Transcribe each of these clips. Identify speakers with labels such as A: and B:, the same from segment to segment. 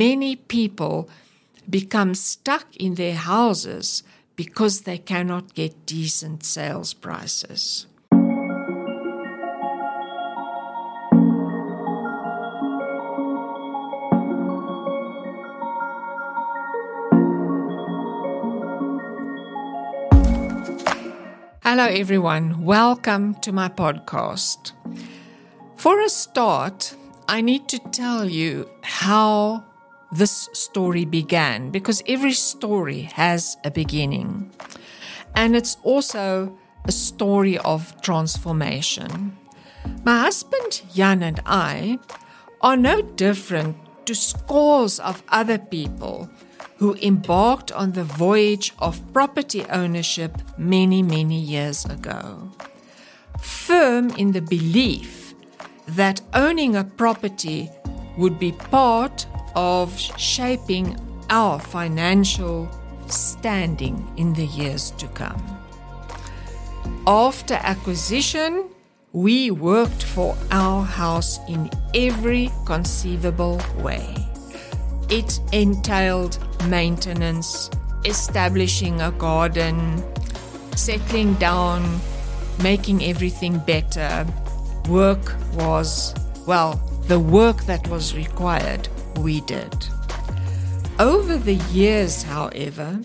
A: many people become stuck in their houses because they cannot get decent sales prices. Hello, everyone. Welcome to my podcast. For a start, I need to tell you how this story began because every story has a beginning. And it's also a story of transformation. My husband Jan and I are no different to scores of other people who embarked on the voyage of property ownership many, many years ago. Firm in the belief that owning a property would be part of shaping our financial standing in the years to come. After acquisition, we worked for our house in every conceivable way. It entailed maintenance, establishing a garden, settling down, making everything better. Work was, well, the work that was required we did. Over the years, however,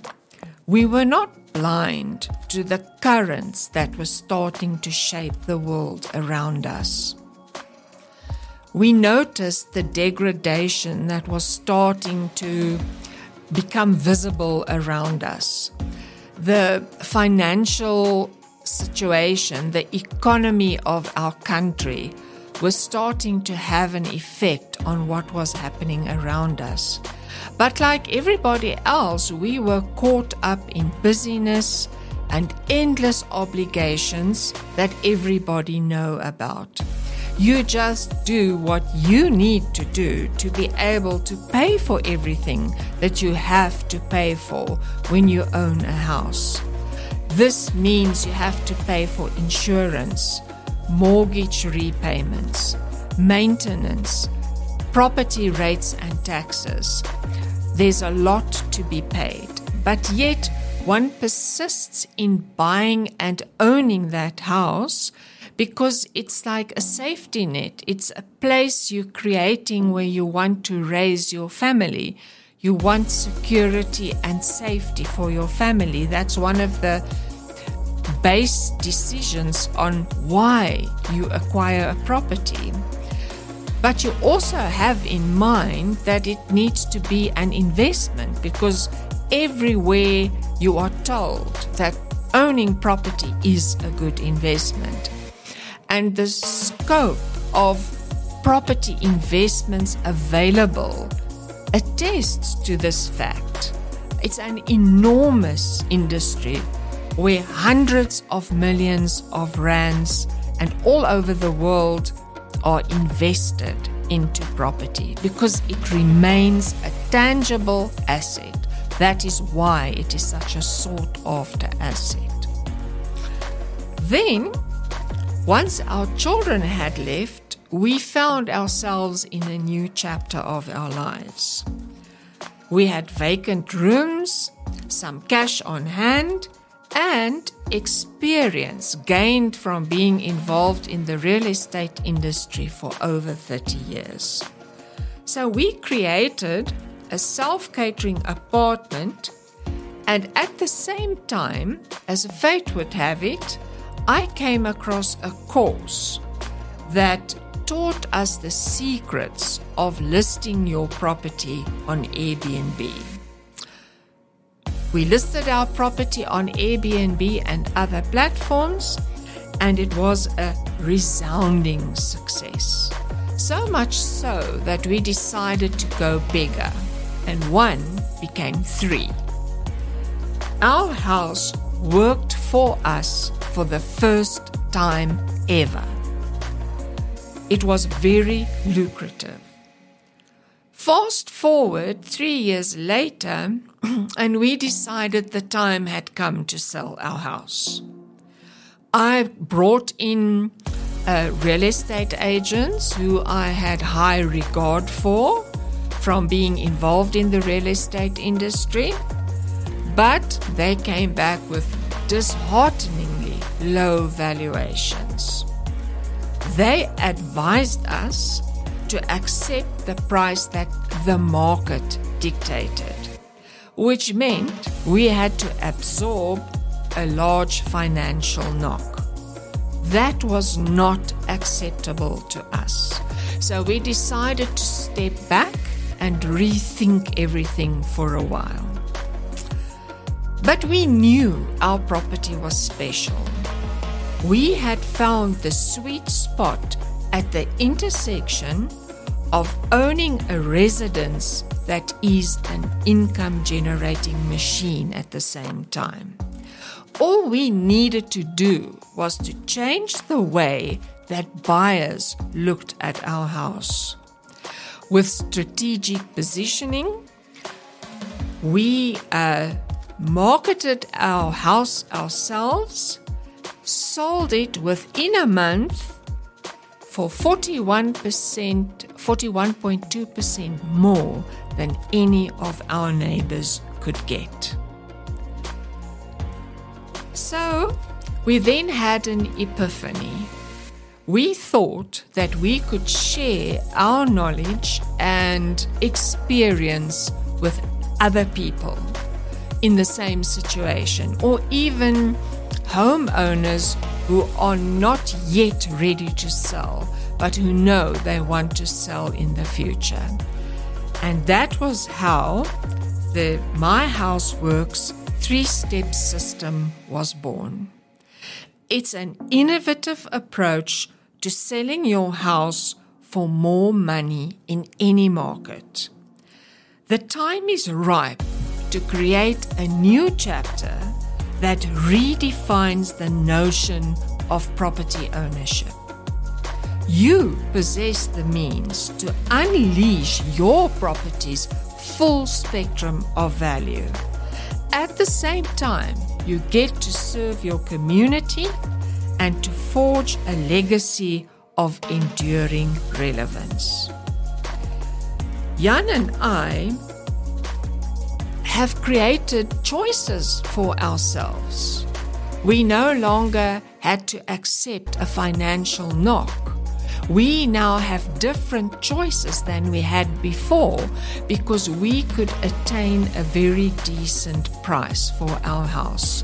A: we were not blind to the currents that were starting to shape the world around us. We noticed the degradation that was starting to become visible around us. The financial situation, the economy of our country was starting to have an effect on what was happening around us. But like everybody else, we were caught up in busyness and endless obligations that everybody know about. You just do what you need to do to be able to pay for everything that you have to pay for when you own a house. This means you have to pay for insurance, mortgage repayments, maintenance, property rates and taxes. There's a lot to be paid, but yet one persists in buying and owning that house because it's like a safety net. It's a place you're creating where you want to raise your family. You want security and safety for your family. That's one of the base decisions on why you acquire a property. But you also have in mind that it needs to be an investment because everywhere you are told that owning property is a good investment. And the scope of property investments available attests to this fact. It's an enormous industry where hundreds of millions of rands and all over the world are invested into property because it remains a tangible asset. That is why it is such a sought after asset. Then, once our children had left, we found ourselves in a new chapter of our lives. We had vacant rooms, some cash on hand, and experience gained from being involved in the real estate industry for over 30 years. So we created a self catering apartment, and at the same time, as fate would have it, I came across a course that taught us the secrets of listing your property on Airbnb. We listed our property on Airbnb and other platforms, and it was a resounding success. So much so that we decided to go bigger, and one became three. Our house worked for us for the first time ever. It was very lucrative. Fast forward three years later, and we decided the time had come to sell our house. I brought in uh, real estate agents who I had high regard for from being involved in the real estate industry, but they came back with dishearteningly low valuations. They advised us to accept the price that the market dictated, which meant we had to absorb a large financial knock. That was not acceptable to us. So we decided to step back and rethink everything for a while. But we knew our property was special. We had found the sweet spot at the intersection of owning a residence that is an income generating machine at the same time. All we needed to do was to change the way that buyers looked at our house. With strategic positioning, we uh, marketed our house ourselves, sold it within a month for 41%, 41.2% more than any of our neighbors could get. So, we then had an epiphany. We thought that we could share our knowledge and experience with other people in the same situation, or even homeowners who are not yet ready to sell, but who know they want to sell in the future. And that was how the My House Works three step system was born. It's an innovative approach to selling your house for more money in any market. The time is ripe to create a new chapter that redefines the notion of property ownership. You possess the means to unleash your property's full spectrum of value. At the same time, you get to serve your community and to forge a legacy of enduring relevance. Jan and I have created choices for ourselves. We no longer had to accept a financial knock. We now have different choices than we had before because we could attain a very decent price for our house.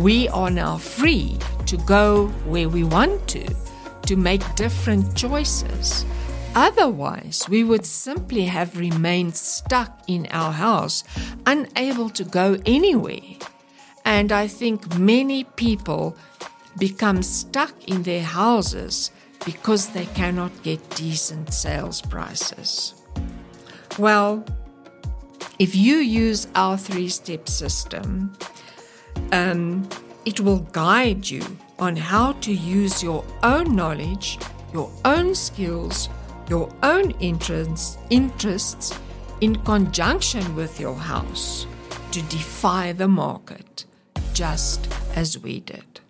A: We are now free to go where we want to, to make different choices. Otherwise, we would simply have remained stuck in our house, unable to go anywhere. And I think many people become stuck in their houses because they cannot get decent sales prices. Well, if you use our three step system, um, it will guide you on how to use your own knowledge, your own skills, your own interests, interests in conjunction with your house to defy the market, just as we did.